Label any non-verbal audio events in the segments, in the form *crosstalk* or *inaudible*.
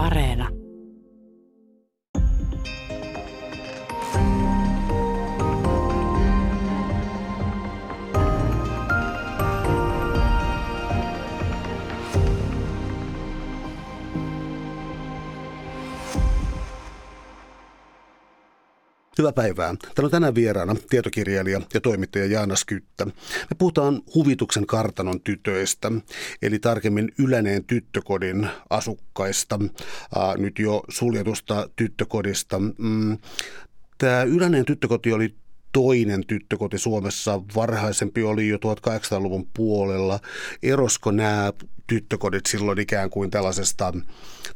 Areena. Hyvää päivää. Täällä on tänään vieraana tietokirjailija ja toimittaja Jaana Skyttä. Me puhutaan Huvituksen kartanon tytöistä, eli tarkemmin Yläneen tyttökodin asukkaista, ää, nyt jo suljetusta tyttökodista. Mm, Tämä Yläneen tyttökoti oli toinen tyttökoti Suomessa. Varhaisempi oli jo 1800-luvun puolella. Erosko nämä tyttökodit silloin ikään kuin tällaisesta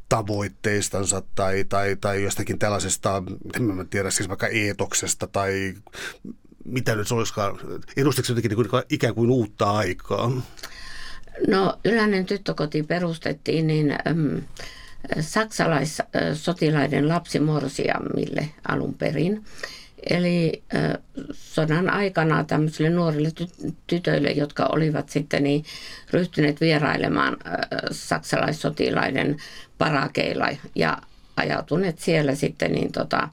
tavoitteistansa tai, tai, tai jostakin tällaisesta, en mä tiedä, siis vaikka eetoksesta tai mitä nyt se olisikaan, edustiko jotenkin niin ikään kuin uutta aikaa? No yleinen tyttökoti perustettiin niin äm, saksalaissotilaiden lapsimorsiammille alun perin. Eli sodan aikana tämmöisille nuorille ty- tytöille, jotka olivat sitten niin ryhtyneet vierailemaan saksalaissotilaiden parakeilla ja ajautuneet siellä sitten niin tota,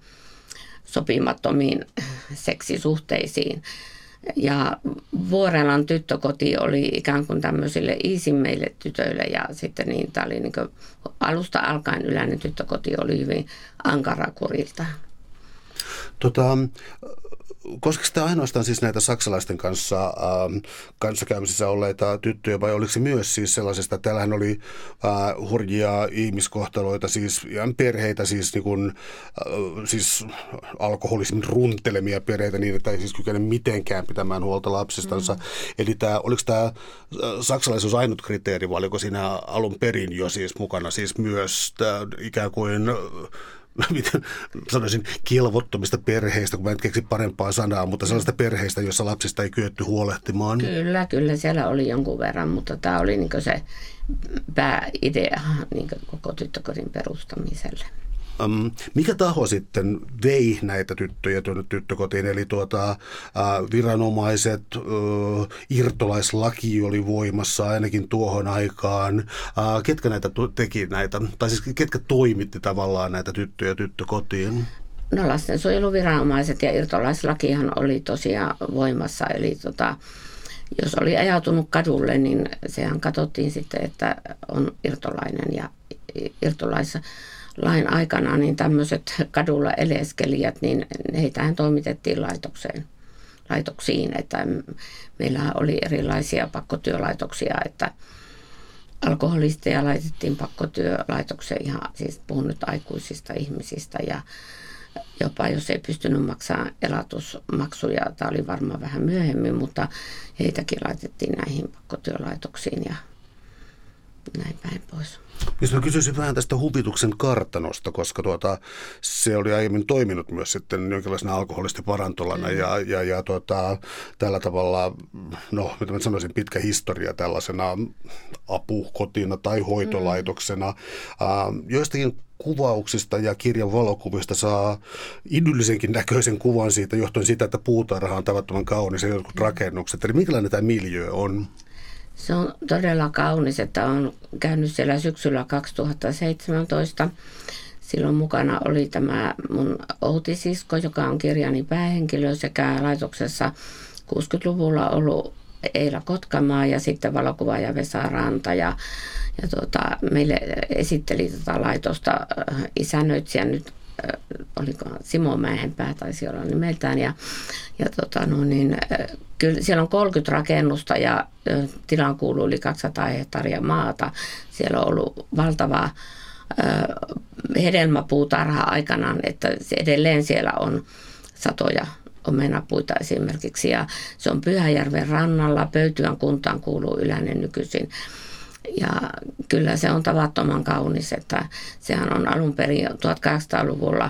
sopimattomiin seksisuhteisiin. Ja Vuorelan tyttökoti oli ikään kuin tämmöisille iisimmille tytöille ja sitten niin, tämä oli niin alusta alkaen yleinen tyttökoti oli hyvin ankarakurilta. Tota, koska sitä ainoastaan siis näitä saksalaisten kanssa ähm, kanssakäymisissä olleita tyttöjä vai oliko se myös siis sellaisesta, että täällähän oli äh, hurjia ihmiskohtaloita, siis ihan perheitä, siis, niin kuin, äh, siis alkoholismin runtelemia perheitä niin, että ei siis kykene mitenkään pitämään huolta lapsistansa. Mm. Eli tämä, oliko tämä äh, saksalaisuus ainut kriteeri vai oliko siinä alun perin jo siis mukana siis myös tämä ikään kuin *laughs* miten sanoisin, kilvottomista perheistä, kun mä en keksi parempaa sanaa, mutta sellaista perheistä, jossa lapsista ei kyetty huolehtimaan. Kyllä, kyllä siellä oli jonkun verran, mutta tämä oli niin se pääidea niin koko tyttökodin perustamiselle. Mikä taho sitten vei näitä tyttöjä tuonne tyttökotiin? Eli tuota, viranomaiset, irtolaislaki oli voimassa ainakin tuohon aikaan. Ketkä näitä teki näitä, tai siis ketkä toimitti tavallaan näitä tyttöjä tyttökotiin? No lastensuojeluviranomaiset ja irtolaislakihan oli tosiaan voimassa, eli tota, jos oli ajautunut kadulle, niin sehän katsottiin sitten, että on irtolainen ja irtolaissa lain aikana niin tämmöiset kadulla eleskelijät, niin heitähän toimitettiin laitokseen, laitoksiin. Että meillä oli erilaisia pakkotyölaitoksia, että alkoholisteja laitettiin pakkotyölaitokseen ihan, siis puhun nyt aikuisista ihmisistä ja jopa jos ei pystynyt maksamaan elatusmaksuja, tämä oli varmaan vähän myöhemmin, mutta heitäkin laitettiin näihin pakkotyölaitoksiin ja näin päin pois. Jos mä kysyisin vähän tästä huvituksen kartanosta, koska tuota, se oli aiemmin toiminut myös sitten jonkinlaisena alkoholistiparantolana mm. ja, ja, ja tuota, tällä tavalla, no mitä mä sanoisin, pitkä historia tällaisena apukotina tai hoitolaitoksena. Mm. Uh, joistakin kuvauksista ja kirjan valokuvista saa idyllisenkin näköisen kuvan siitä, johtuen siitä, että puutarha on tavattoman kaunis ja jotkut rakennukset. Eli minkälainen tämä miljö on? Se on todella kaunis, että on käynyt siellä syksyllä 2017. Silloin mukana oli tämä mun Outisisko, joka on kirjani päähenkilö sekä laitoksessa 60-luvulla ollut Eila Kotkamaa ja sitten valokuvaaja Vesa Ranta. Ja, ja tuota, meille esitteli tätä laitosta äh, isännöitsijä nyt oliko Simo Mäenpää taisi olla nimeltään. Ja, ja tota, no niin, kyllä siellä on 30 rakennusta ja tilaan kuuluu yli 200 hehtaaria maata. Siellä on ollut valtava hedelmäpuutarha aikanaan, että edelleen siellä on satoja omenapuita esimerkiksi. Ja se on Pyhäjärven rannalla, Pöytyän kuntaan kuuluu yleinen nykyisin. Ja kyllä se on tavattoman kaunis, että sehän on alun perin 1800-luvulla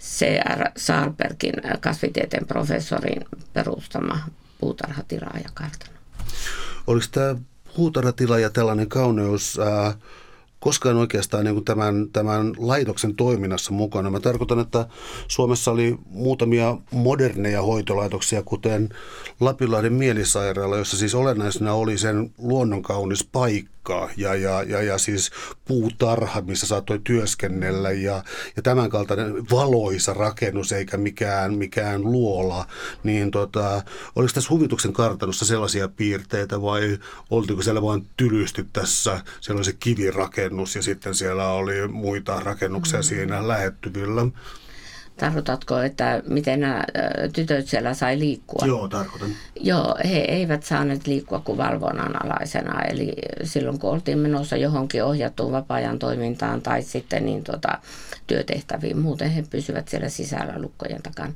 C.R. Saarbergin kasvitieteen professorin perustama puutarhatila ja kartano. Oliko tämä puutarhatila ja tällainen kauneus ää, koskaan oikeastaan niin tämän, tämän laitoksen toiminnassa mukana. Mä tarkoitan, että Suomessa oli muutamia moderneja hoitolaitoksia, kuten Lapinlahden mielisairaala, jossa siis olennaisena oli sen luonnonkaunis paikka paikka ja, ja, ja, ja siis puutarha, missä saattoi työskennellä ja, ja tämän kaltainen valoisa rakennus eikä mikään, mikään luola, niin tota, oliko tässä huvituksen kartanossa sellaisia piirteitä vai oltiko siellä vain tylysti tässä sellaisen kivirakennus ja sitten siellä oli muita rakennuksia mm. siinä lähettyvillä? Tarkoitatko, että miten nämä tytöt siellä sai liikkua? Joo, tarkoitan. Joo, he eivät saaneet liikkua kuin valvonnan alaisena. Eli silloin kun oltiin menossa johonkin ohjattuun vapaa-ajan toimintaan tai sitten niin tota, työtehtäviin, muuten he pysyvät siellä sisällä lukkojen takana.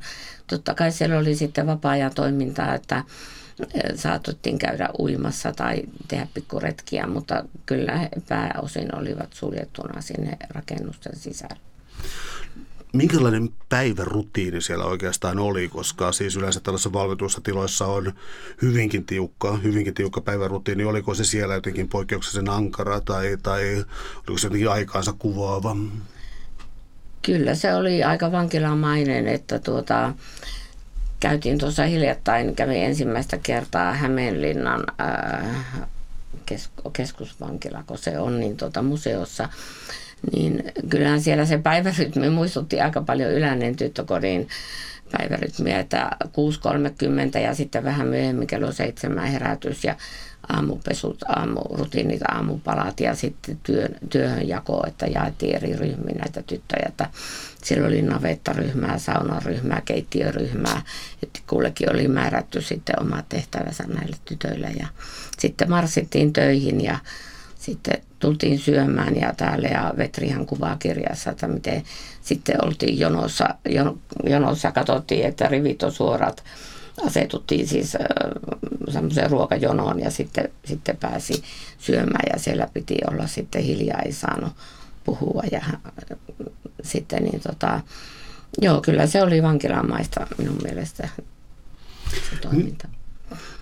Totta kai siellä oli sitten vapaa-ajan toimintaa, että saatettiin käydä uimassa tai tehdä pikkuretkiä, mutta kyllä he pääosin olivat suljettuna sinne rakennusten sisällä minkälainen päivärutiini siellä oikeastaan oli, koska siis yleensä tällaisissa valvotuissa tiloissa on hyvinkin tiukka, hyvinkin tiukka päivärutiini. Oliko se siellä jotenkin poikkeuksellisen ankara tai, tai oliko se jotenkin aikaansa kuvaava? Kyllä se oli aika vankilamainen, että tuota, käytiin tuossa hiljattain, kävi ensimmäistä kertaa Hämeenlinnan ää, keskusvankila, kun se on, niin tuota, museossa niin kyllähän siellä se päivärytmi muistutti aika paljon Ylänen tyttökodin päivärytmiä, että 6.30 ja sitten vähän myöhemmin kello 7 herätys ja aamupesut, aamurutiinit, aamupalat ja sitten työn, työhönjako, että jaettiin eri ryhmiin näitä tyttöjä. Että siellä oli navettaryhmää, saunaryhmää, keittiöryhmää, että kullekin oli määrätty sitten oma tehtävänsä näille tytöille ja sitten marssittiin töihin ja sitten tultiin syömään ja täällä ja Vetrihan kuvaa kirjassa, että miten sitten oltiin jonossa, jonossa katsottiin, että rivit on suorat. Asetuttiin siis semmoiseen ruokajonoon ja sitten, sitten pääsi syömään ja siellä piti olla sitten hiljaa, ei saanut puhua ja sitten niin tota, joo, kyllä se oli vankilamaista minun mielestä se toiminta.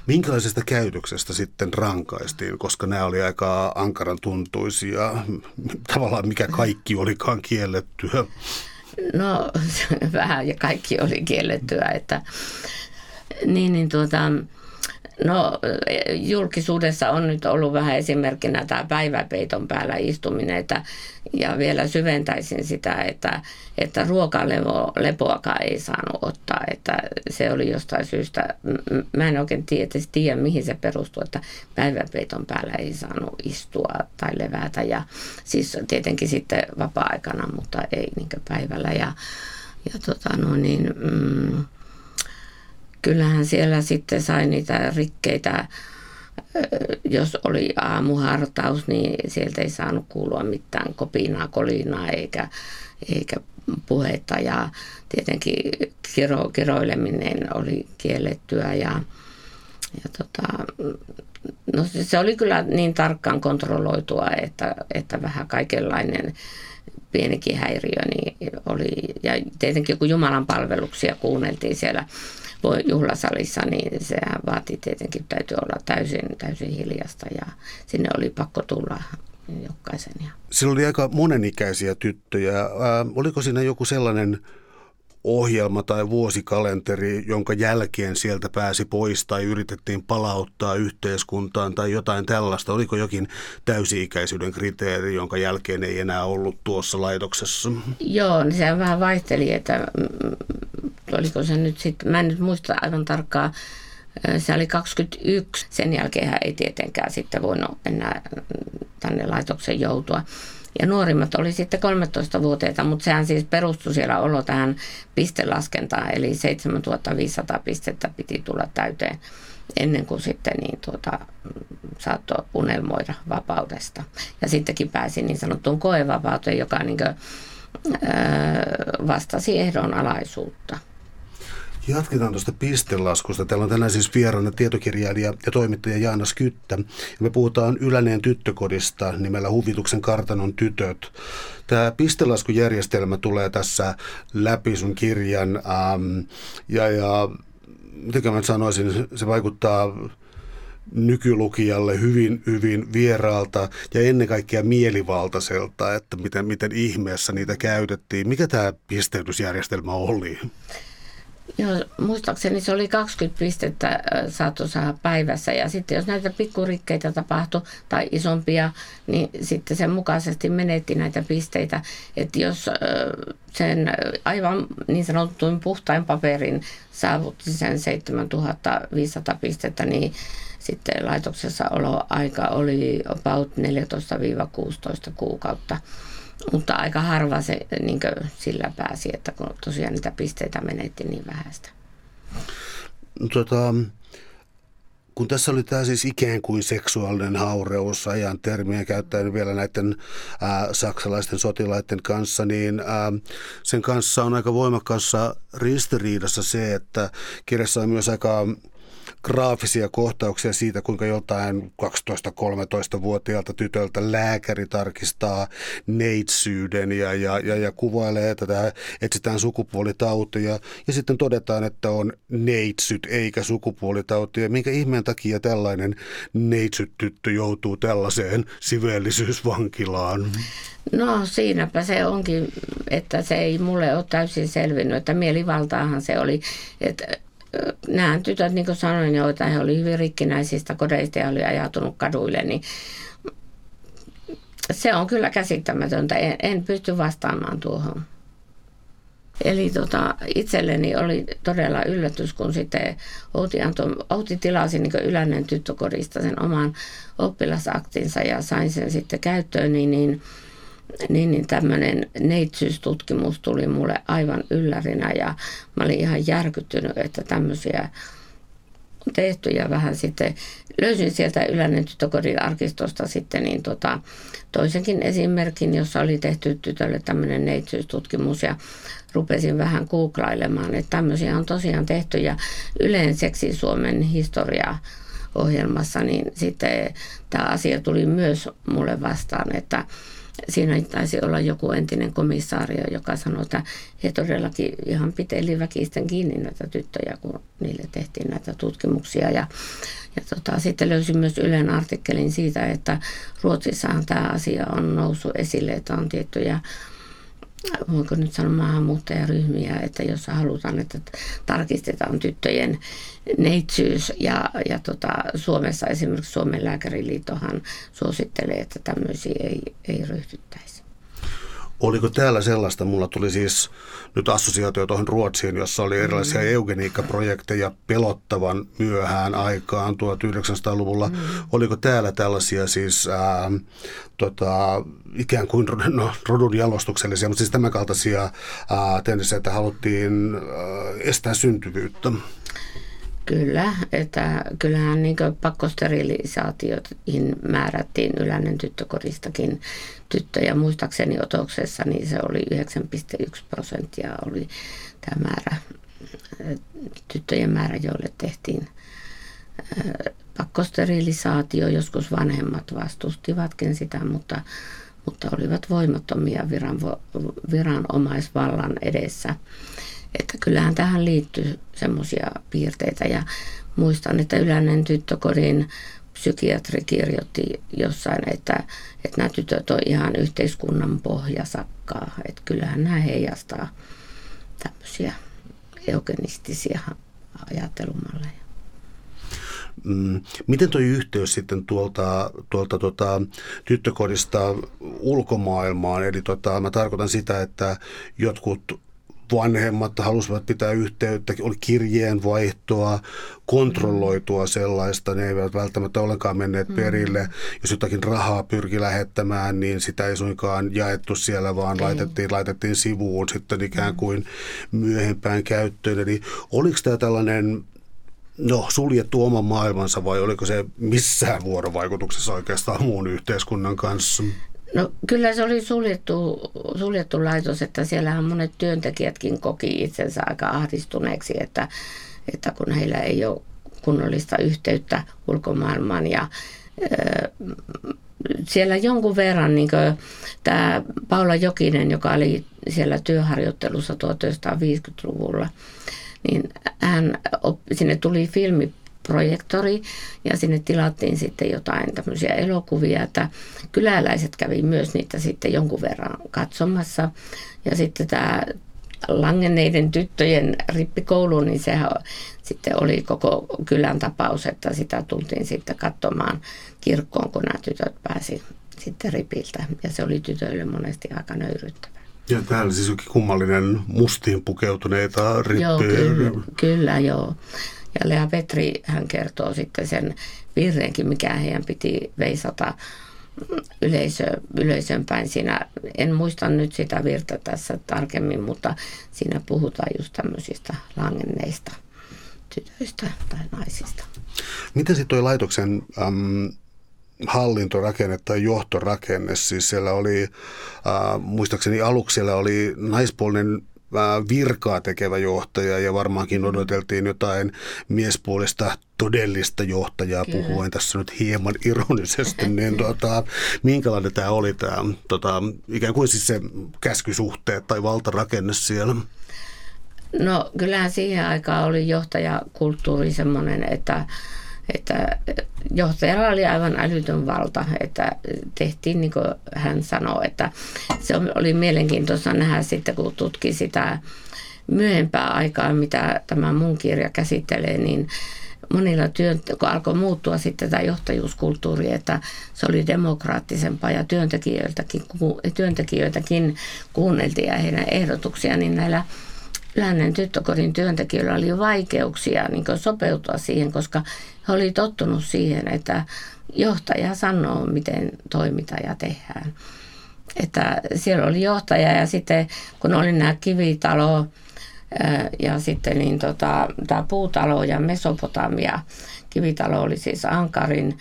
Minkälaisesta käytöksestä sitten rankaistiin, koska nämä oli aika ankaran tuntuisia, tavallaan mikä kaikki olikaan kiellettyä? No *laughs* vähän ja kaikki oli kiellettyä, että niin, niin tuota, No julkisuudessa on nyt ollut vähän esimerkkinä tämä päiväpeiton päällä istuminen, että, ja vielä syventäisin sitä, että, että ruokalepoakaan ei saanut ottaa, että se oli jostain syystä, mä en oikein tiedä, tiedä mihin se perustuu, että päiväpeiton päällä ei saanut istua tai levätä, ja siis tietenkin sitten vapaa-aikana, mutta ei niin päivällä, ja, ja tota no niin, mm, kyllähän siellä sitten sai niitä rikkeitä, jos oli aamuhartaus, niin sieltä ei saanut kuulua mitään kopinaa, kolinaa eikä, eikä puhetta ja tietenkin kiro, kiroileminen oli kiellettyä ja, ja tota, no se oli kyllä niin tarkkaan kontrolloitua, että, että vähän kaikenlainen pienikin häiriö niin oli. Ja tietenkin kun Jumalan palveluksia kuunneltiin siellä juhlasalissa, niin se vaatii tietenkin, täytyy olla täysin, täysin hiljasta ja sinne oli pakko tulla jokaisen. Ja. Siellä oli aika monenikäisiä tyttöjä. Ää, oliko siinä joku sellainen ohjelma tai vuosikalenteri, jonka jälkeen sieltä pääsi pois tai yritettiin palauttaa yhteiskuntaan tai jotain tällaista? Oliko jokin täysi-ikäisyyden kriteeri, jonka jälkeen ei enää ollut tuossa laitoksessa? Joo, niin se vähän vaihteli, että oliko se nyt sitten, mä en nyt muista aivan tarkkaan, se oli 21. Sen jälkeen hän ei tietenkään sitten voinut enää tänne laitoksen joutua. Ja nuorimmat oli sitten 13-vuotiaita, mutta sehän siis perustui siellä olo tähän pistelaskentaan, eli 7500 pistettä piti tulla täyteen ennen kuin sitten niin tuota, saattoi unelmoida vapaudesta. Ja sittenkin pääsi niin sanottuun koevapauteen, joka niin kuin, vastasi ehdonalaisuutta. Jatketaan tuosta pistelaskusta. Täällä on tänään siis vieraana tietokirjailija ja toimittaja Jaana Skyttä. Ja me puhutaan Yläneen tyttökodista nimellä Huvituksen kartanon tytöt. Tämä pistelaskujärjestelmä tulee tässä läpi sun kirjan. Ähm, ja, ja miten mä sanoisin, se vaikuttaa nykylukijalle hyvin, hyvin vieraalta ja ennen kaikkea mielivaltaiselta, että miten, miten ihmeessä niitä käytettiin. Mikä tämä pisteytysjärjestelmä oli? Joo, muistaakseni se oli 20 pistettä saattoi saada päivässä ja sitten jos näitä pikkurikkeitä tapahtui tai isompia, niin sitten sen mukaisesti menetti näitä pisteitä. Että jos sen aivan niin sanottuin puhtain paperin saavutti sen 7500 pistettä, niin sitten laitoksessa oloaika oli about 14-16 kuukautta. Mutta aika harva se niin sillä pääsi, että kun tosiaan niitä pisteitä menetti niin vähäistä. Tota, kun tässä oli tämä siis ikään kuin seksuaalinen haureus ajan termiä käyttäen vielä näiden ää, saksalaisten sotilaiden kanssa, niin ää, sen kanssa on aika voimakkaassa ristiriidassa se, että kirjassa on myös aika graafisia kohtauksia siitä, kuinka jotain 12-13-vuotiaalta tytöltä lääkäri tarkistaa neitsyyden ja, ja, ja, ja kuvailee, että tämä etsitään sukupuolitautia ja sitten todetaan, että on neitsyt eikä sukupuolitautia. Minkä ihmeen takia tällainen neitsyt tyttö joutuu tällaiseen siveellisyysvankilaan? No siinäpä se onkin, että se ei mulle ole täysin selvinnyt, että mielivaltaahan se oli, että nämä tytöt, niin kuin sanoin, joita he olivat hyvin rikkinäisistä kodeista ja oli ajatunut kaduille, niin se on kyllä käsittämätöntä. En, en pysty vastaamaan tuohon. Eli tota, itselleni oli todella yllätys, kun sitten Outi, antoi, Outi tilasi niin Ylännen tyttökodista sen oman oppilasaktinsa ja sain sen sitten käyttöön, niin, niin niin, niin tämmöinen neitsyystutkimus tuli mulle aivan yllärinä ja mä olin ihan järkyttynyt, että tämmöisiä on tehty ja vähän sitten löysin sieltä Ylänen tyttökodin arkistosta sitten niin tota, toisenkin esimerkin, jossa oli tehty tytölle tämmöinen neitsyystutkimus ja rupesin vähän googlailemaan, että tämmöisiä on tosiaan tehty ja yleensäksi Suomen historia ohjelmassa, niin sitten tämä asia tuli myös mulle vastaan, että siinä taisi olla joku entinen komissaario, joka sanoi, että he todellakin ihan piteli väkisten kiinni näitä tyttöjä, kun niille tehtiin näitä tutkimuksia. Ja, ja tota, sitten löysin myös Ylen artikkelin siitä, että Ruotsissahan tämä asia on noussut esille, että on tiettyjä voiko nyt sanoa maahanmuuttajaryhmiä, että jos halutaan, että tarkistetaan tyttöjen neitsyys ja, ja tota, Suomessa esimerkiksi Suomen lääkäriliittohan suosittelee, että tämmöisiä ei, ei ryhtyttäisi. Oliko täällä sellaista, mulla tuli siis nyt assosiaatio tuohon Ruotsiin, jossa oli erilaisia mm. eugeniikkaprojekteja pelottavan myöhään aikaan 1900-luvulla. Mm. Oliko täällä tällaisia siis ää, tota, ikään kuin no, rodun jalostuksellisia, mutta siis tämän kaltaisia ää, että haluttiin ää, estää syntyvyyttä? Kyllä, että kyllähän niin pakkosterilisaatioihin määrättiin Ylännen tyttökodistakin tyttöjä. Muistaakseni otoksessa niin se oli 9,1 prosenttia oli tämä määrä, tyttöjen määrä, joille tehtiin pakkosterilisaatio. Joskus vanhemmat vastustivatkin sitä, mutta, mutta olivat voimattomia viran, viranomaisvallan edessä. Että kyllähän tähän liittyy semmoisia piirteitä ja muistan, että Ylänen tyttökodin psykiatri kirjoitti jossain, että, että nämä tytöt on ihan yhteiskunnan pohjasakkaa. Että kyllähän nämä heijastaa tämmöisiä eugenistisia ajattelumalleja. Mm, miten tuo yhteys sitten tuolta, tuolta tota, tyttökodista ulkomaailmaan? Eli tota, mä tarkoitan sitä, että jotkut vanhemmat halusivat pitää yhteyttä, oli kirjeenvaihtoa, kontrolloitua sellaista, ne eivät välttämättä ollenkaan menneet mm. perille. Jos jotakin rahaa pyrki lähettämään, niin sitä ei suinkaan jaettu siellä, vaan ei. laitettiin, laitettiin sivuun sitten ikään mm. kuin myöhempään käyttöön. Eli oliko tämä tällainen no, suljettu oma maailmansa vai oliko se missään vuorovaikutuksessa oikeastaan muun yhteiskunnan kanssa? No kyllä se oli suljettu, suljettu laitos, että siellähän monet työntekijätkin koki itsensä aika ahdistuneeksi, että, että kun heillä ei ole kunnollista yhteyttä ulkomaailmaan ja siellä jonkun verran niin tämä Paula Jokinen, joka oli siellä työharjoittelussa 1950-luvulla, niin hän, sinne tuli filmi projektori ja sinne tilattiin sitten jotain tämmöisiä elokuvia, että kyläläiset kävi myös niitä sitten jonkun verran katsomassa ja sitten tämä langenneiden tyttöjen rippikoulu, niin sehän sitten oli koko kylän tapaus, että sitä tultiin sitten katsomaan kirkkoon, kun nämä tytöt pääsi sitten ripiltä. Ja se oli tytöille monesti aika nöyryttävä. Ja täällä siis jokin kummallinen mustiin pukeutuneita rippejä. Joo, kyllä, kyllä joo. Ja Lea Petri, hän kertoo sitten sen virreenkin, mikä heidän piti veisata yleisö, yleisön päin. Siinä, en muista nyt sitä virta tässä tarkemmin, mutta siinä puhutaan just tämmöisistä langenneista tytöistä tai naisista. Miten sitten tuo laitoksen äm, hallintorakenne tai johtorakenne, siis siellä oli, äh, muistaakseni aluksi siellä oli naispuolinen virkaa tekevä johtaja ja varmaankin odoteltiin jotain miespuolista todellista johtajaa Kyllä. puhuen tässä nyt hieman ironisesti, niin tota, minkälainen tämä oli tämä tota, ikään kuin siis se käskysuhteet tai valtarakenne siellä? No kyllähän siihen aikaan oli johtajakulttuuri semmoinen, että että johtajalla oli aivan älytön valta, että tehtiin niin kuin hän sanoi, että se oli mielenkiintoista nähdä sitten, kun tutki sitä myöhempää aikaa, mitä tämä mun kirja käsittelee, niin monilla työn, kun alkoi muuttua sitten tämä johtajuuskulttuuri, että se oli demokraattisempaa ja työntekijöiltäkin, työntekijöitäkin kuunneltiin ja heidän ehdotuksia, niin näillä lännen tyttökodin työntekijöillä oli vaikeuksia niin sopeutua siihen, koska he oli tottunut siihen, että johtaja sanoo, miten toimita ja tehdään. Että siellä oli johtaja ja sitten kun oli nämä kivitalo ja sitten niin tota, tämä puutalo ja Mesopotamia. Kivitalo oli siis Ankarin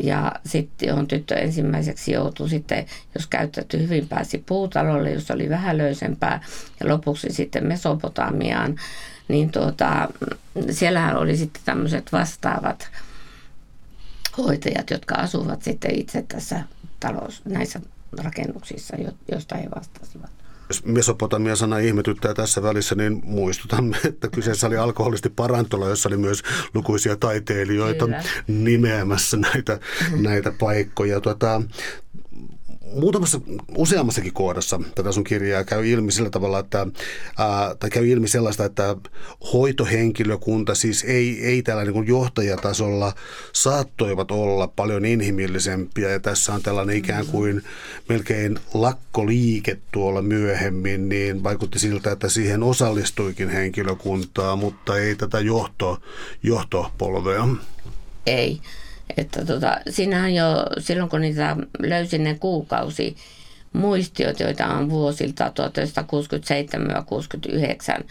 ja sitten johon tyttö ensimmäiseksi joutui sitten, jos käytetty hyvin, pääsi puutalolle, jos oli vähän löysempää ja lopuksi sitten Mesopotamiaan, niin tuota, siellähän oli sitten tämmöiset vastaavat hoitajat, jotka asuvat sitten itse tässä talous, näissä rakennuksissa, joista he vastasivat. Jos Mesopotamia-sana ihmetyttää tässä välissä, niin muistutamme, *laughs* että kyseessä oli alkoholisti parantola, jossa oli myös lukuisia taiteilijoita Kyllä. nimeämässä näitä, näitä paikkoja. Tuota, muutamassa, useammassakin kohdassa tätä sun kirjaa käy ilmi sillä tavalla, että, ää, tai käy ilmi sellaista, että hoitohenkilökunta siis ei, ei tällä niin johtajatasolla saattoivat olla paljon inhimillisempiä ja tässä on tällainen ikään kuin melkein lakkoliike tuolla myöhemmin, niin vaikutti siltä, että siihen osallistuikin henkilökuntaa, mutta ei tätä johto, johtopolvea. Ei. Että tota, siinähän jo silloin, kun niitä löysin ne kuukausi muistiot, joita on vuosilta 1967-69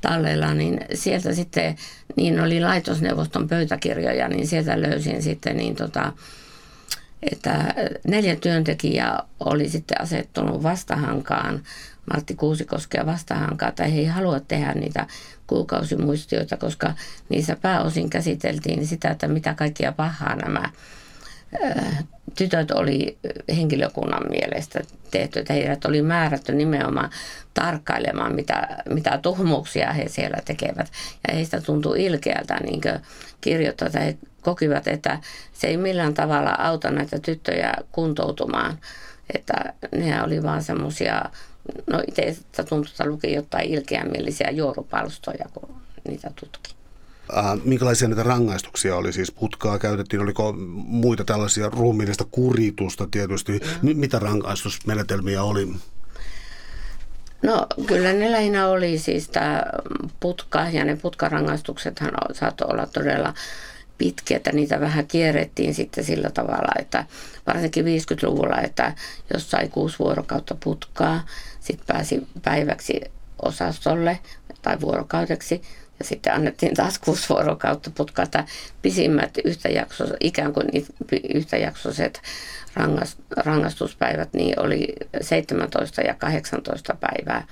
tallella, niin sieltä sitten, niin oli laitosneuvoston pöytäkirjoja, niin sieltä löysin sitten niin tota, että neljä työntekijää oli sitten asettunut vastahankaan Martti Kuusikoskea vastahankaa, tai he ei halua tehdä niitä kuukausimuistioita, koska niissä pääosin käsiteltiin sitä, että mitä kaikkia pahaa nämä tytöt oli henkilökunnan mielestä tehty, että heidät oli määrätty nimenomaan tarkkailemaan, mitä, mitä tuhmuuksia he siellä tekevät. Ja heistä tuntui ilkeältä niin kirjoittaa, että he kokivat, että se ei millään tavalla auta näitä tyttöjä kuntoutumaan. Että ne oli vaan semmoisia No itse tuntui, että luki jotain ilkeämielisiä juorupalstoja, kun niitä tutki. Äh, minkälaisia näitä rangaistuksia oli? Siis putkaa käytettiin, oliko muita tällaisia ruumiillista kuritusta tietysti? M- mitä rangaistusmenetelmiä oli? No kyllä ne lähinnä oli siis tämä putka ja ne putkarangaistuksethan saattoi olla todella pitkiä, että niitä vähän kierrettiin sitten sillä tavalla, että varsinkin 50-luvulla, että jos sai kuusi vuorokautta putkaa, sitten pääsi päiväksi osastolle tai vuorokaudeksi ja sitten annettiin taas kuusi vuorokautta putkaa. Pisimmät yhtäjakso, ikään kuin yhtäjaksoiset rangaistuspäivät niin oli 17 ja 18 päivää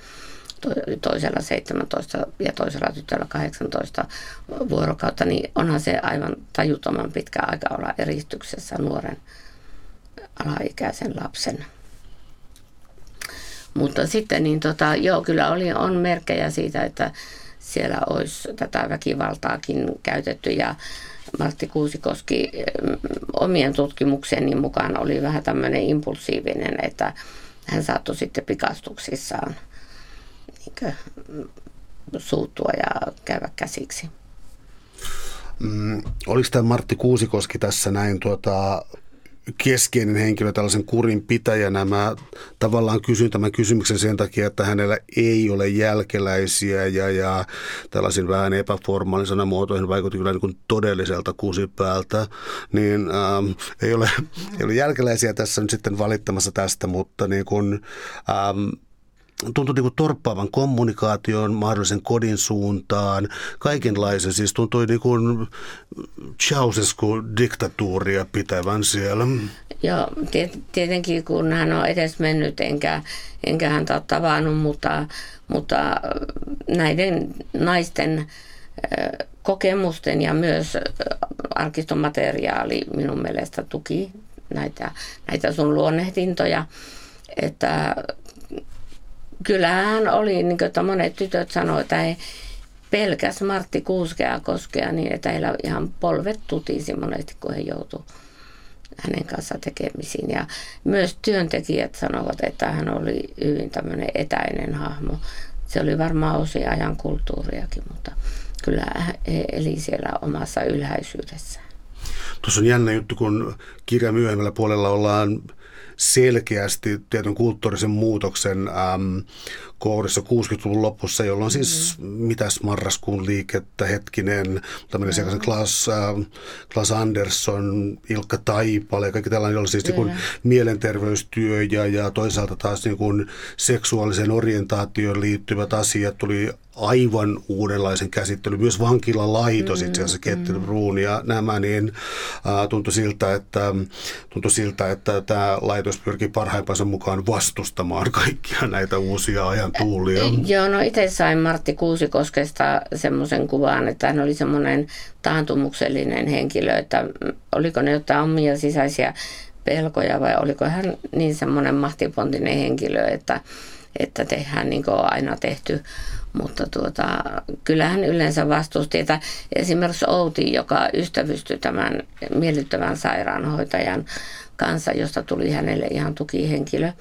toisella 17 ja toisella tytöllä 18 vuorokautta, niin onhan se aivan tajuttoman pitkä aika olla eristyksessä nuoren alaikäisen lapsen. Mutta sitten niin tota, joo, kyllä oli, on merkkejä siitä, että siellä olisi tätä väkivaltaakin käytetty ja Martti Kuusikoski mm, omien tutkimukseni mukaan oli vähän tämmöinen impulsiivinen, että hän saattoi sitten pikastuksissaan niin suuttua ja käydä käsiksi. Mm, oliko tämä Martti Kuusikoski tässä näin tuota, keskeinen henkilö tällaisen kurin pitäjänä. Mä tavallaan kysyn tämän kysymyksen sen takia, että hänellä ei ole jälkeläisiä ja, ja tällaisin vähän epäformaalisena muotoihin vaikutti kyllä niin kuin todelliselta kusipäältä. Niin ähm, ei, ole, ei ole jälkeläisiä tässä nyt sitten valittamassa tästä, mutta niin kuin, ähm, tuntui niin kuin torppaavan kommunikaation, mahdollisen kodin suuntaan, kaikenlaisen. Siis tuntui niin kuin Ceausescu-diktatuuria pitävän siellä. Joo, tietenkin kun hän on edes mennyt, enkä, enkä häntä ole tavannut, mutta, mutta näiden naisten kokemusten ja myös arkistomateriaali minun mielestä tuki näitä, näitä sun luonnehdintoja, että kyllähän oli, niin kuin, monet tytöt sanoivat, että he pelkäs Martti Kuuskea koskea niin, että heillä ihan polvet tutisi monesti, kun he joutuivat hänen kanssa tekemisiin. Ja myös työntekijät sanovat, että hän oli hyvin tämmöinen etäinen hahmo. Se oli varmaan osia ajan kulttuuriakin, mutta kyllä he eli siellä omassa ylhäisyydessään. Tuossa on jännä juttu, kun kirja myöhemmällä puolella ollaan selkeästi tietyn kulttuurisen muutoksen äm, kohdissa 60-luvun lopussa, jolloin siis mm. mitäs marraskuun liikettä, hetkinen, tämmöinen mm. Klaas, äh, Klaas Andersson, Ilkka Taipale ja kaikki tällainen, jolla siis niin mielenterveystyö ja, ja toisaalta taas niin kuin seksuaaliseen orientaatioon liittyvät asiat tuli aivan uudenlaisen käsittelyn. Myös vankilalaitos mm, itse asiassa, Kettelbruun ja nämä, niin äh, tuntui, siltä, että, tuntui siltä, että tämä laitos pyrkii parhaimpansa mukaan vastustamaan kaikkia näitä uusia ajan tuulia. *laughs* Joo, no itse sain Martti Kuusikoskesta semmoisen kuvan, että hän oli semmoinen taantumuksellinen henkilö, että oliko ne jotain omia sisäisiä pelkoja vai oliko hän niin semmoinen mahtipontinen henkilö, että, että tehdään niin kuin on aina tehty mutta tuota, kyllähän yleensä vastusti, että esimerkiksi Outi, joka ystävystyi tämän miellyttävän sairaanhoitajan kanssa, josta tuli hänelle ihan tukihenkilö,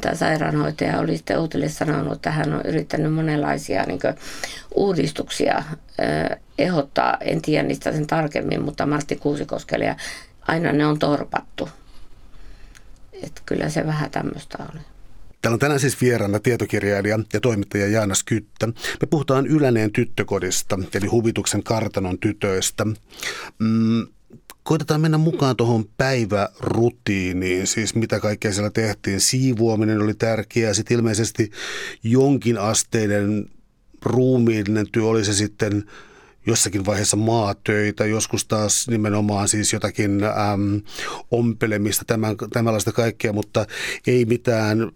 tämä sairaanhoitaja oli sitten Outille sanonut, että hän on yrittänyt monenlaisia niin uudistuksia eh, ehdottaa. En tiedä niistä sen tarkemmin, mutta Martti Kuusikoskelle ja aina ne on torpattu. Että kyllä se vähän tämmöistä oli. Täällä on tänään siis vieraana tietokirjailija ja toimittaja Jaana Skyttä. Me puhutaan Yläneen tyttökodista, eli huvituksen kartanon tytöistä. Mm, koitetaan mennä mukaan tuohon päivärutiiniin, siis mitä kaikkea siellä tehtiin. Siivoaminen oli tärkeää, sitten ilmeisesti jonkin asteinen ruumiillinen työ oli se sitten jossakin vaiheessa maatöitä, joskus taas nimenomaan siis jotakin äm, ompelemista, tämän, tämänlaista kaikkea, mutta ei mitään,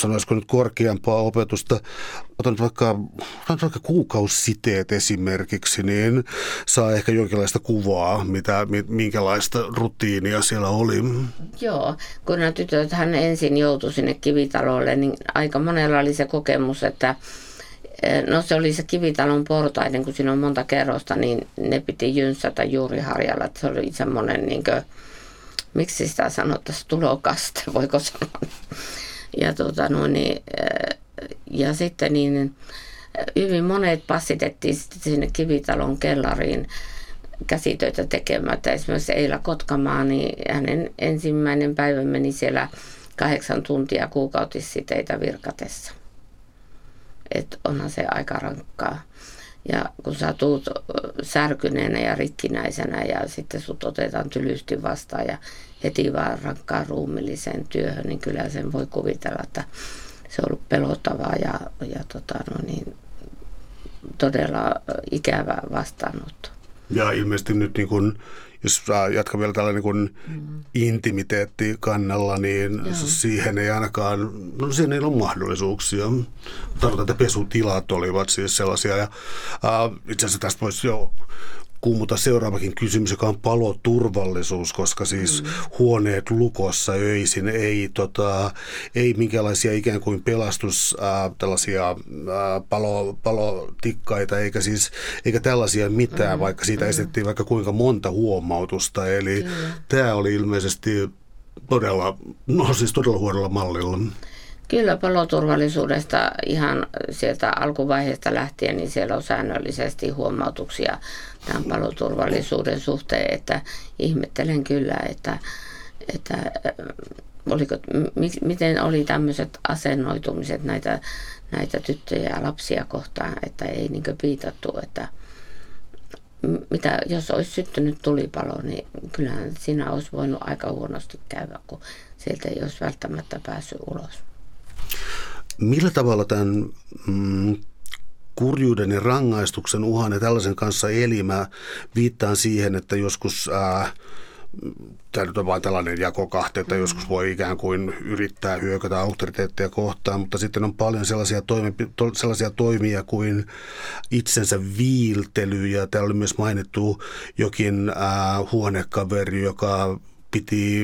sanoisiko nyt korkeampaa opetusta. Otan vaikka, otan vaikka kuukausiteet esimerkiksi, niin saa ehkä jonkinlaista kuvaa, mitä, minkälaista rutiinia siellä oli. Joo, kun nämä tytöt hän ensin joutui sinne kivitalolle, niin aika monella oli se kokemus, että No se oli se kivitalon portaiden, kun siinä on monta kerrosta, niin ne piti jynssätä juuri harjalla. Se oli semmoinen, niin kuin, miksi sitä sanottaisiin, tulokaste, *laughs* voiko sanoa. Ja, tota, no, niin, ja sitten niin, hyvin monet passitettiin sinne kivitalon kellariin käsitöitä tekemättä. Esimerkiksi Eila Kotkamaa, niin hänen ensimmäinen päivä meni siellä kahdeksan tuntia kuukautissiteitä virkatessa että onhan se aika rankkaa. Ja kun sä tuut särkyneenä ja rikkinäisenä ja sitten sut otetaan tylysti vastaan ja heti vaan rankkaan ruumilliseen työhön, niin kyllä sen voi kuvitella, että se on ollut pelottavaa ja, ja tota, no niin, todella ikävä vastaanotto. Ja ilmeisesti nyt niin kun jos jatkan vielä tällä niin kuin mm. intimiteetti kannalla, niin Joo. siihen ei ainakaan, no siihen ei ole mahdollisuuksia. Tarkoitan, että pesutilat olivat siis sellaisia. Ja, äh, itse asiassa tästä voisi jo kummuta seuraavakin kysymys, joka on paloturvallisuus, koska siis mm. huoneet lukossa öisin ei, tota, ei minkälaisia ikään kuin pelastus, ää, tällaisia ää, palo, palotikkaita eikä siis eikä tällaisia mitään, mm. vaikka siitä mm. esitettiin vaikka kuinka monta huomautusta. Eli mm. tämä oli ilmeisesti todella, no siis todella huonolla mallilla. Kyllä paloturvallisuudesta ihan sieltä alkuvaiheesta lähtien, niin siellä on säännöllisesti huomautuksia tämän paloturvallisuuden suhteen, että ihmettelen kyllä, että, että oliko, miten oli tämmöiset asennoitumiset näitä, näitä tyttöjä ja lapsia kohtaan, että ei niin piitattu, että mitä, jos olisi syttynyt tulipalo, niin kyllähän siinä olisi voinut aika huonosti käydä, kun sieltä ei olisi välttämättä päässyt ulos. Millä tavalla tämän mm, kurjuuden ja rangaistuksen uhan ja tällaisen kanssa elimä viittaan siihen, että joskus ää, tämä nyt on vain tällainen jako että mm. joskus voi ikään kuin yrittää hyökätä auktoriteetteja kohtaan, mutta sitten on paljon sellaisia, toimi, to, sellaisia toimia kuin itsensä viiltely ja täällä oli myös mainittu jokin ää, huonekaveri, joka piti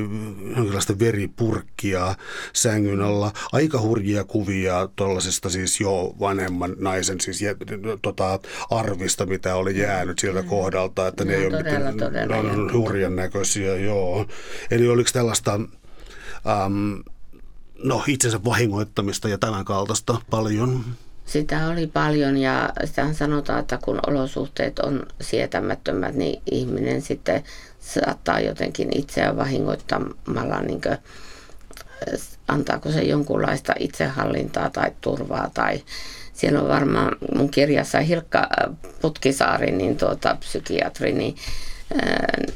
jonkinlaista veripurkkia sängyn alla. Aika hurjia kuvia tuollaisesta siis jo vanhemman naisen siis jä, tota, arvista, mitä oli jäänyt sieltä mm. kohdalta. Että ne, ne ei ole todella, todella, ne on hurjan näköisiä, joo. Eli oliko tällaista... Um, no, itsensä vahingoittamista ja tämän kaltaista paljon? Sitä oli paljon ja sitä sanotaan, että kun olosuhteet on sietämättömät, niin ihminen sitten saattaa jotenkin itseään vahingoittamalla, niin kuin, antaako se jonkunlaista itsehallintaa tai turvaa. Tai siellä on varmaan mun kirjassa Hilkka Putkisaari, niin tuota, psykiatri, niin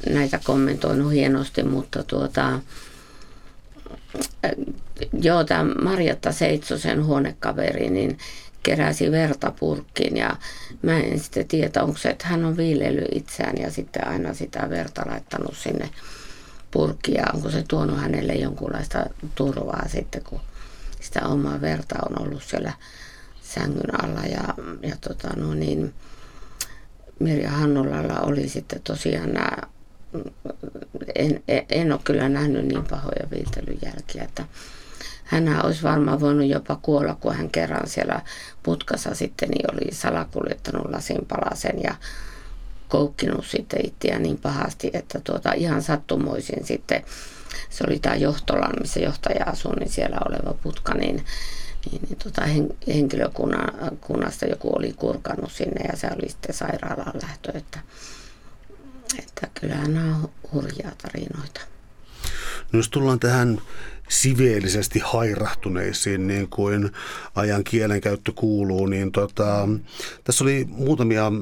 näitä kommentoinut hienosti, mutta tuota, joo, tämä Marjatta Seitsosen huonekaveri, niin keräsi verta purkkiin ja mä en sitten tiedä, onko se, että hän on viilellyt itseään ja sitten aina sitä verta laittanut sinne purkkiin onko se tuonut hänelle jonkunlaista turvaa sitten, kun sitä omaa verta on ollut siellä sängyn alla ja, ja tota, no niin, Mirja Hannulalla oli sitten tosiaan nämä en, en ole kyllä nähnyt niin pahoja viiltelyjälkiä, että hän olisi varmaan voinut jopa kuolla, kun hän kerran siellä putkassa sitten niin oli salakuljettanut lasin palasen ja koukkinut sitten itseään niin pahasti, että tuota, ihan sattumoisin sitten, se oli tämä Johtolan, missä johtaja asui, niin siellä oleva putka, niin, niin, niin tota, henkilökunnasta joku oli kurkannut sinne ja se oli sitten sairaalaan lähtö, että, että kyllähän nämä on hurjaa tarinoita. No jos tullaan tähän siveellisesti hairahtuneisiin, niin kuin ajan kielenkäyttö kuuluu, niin tota, tässä oli muutamia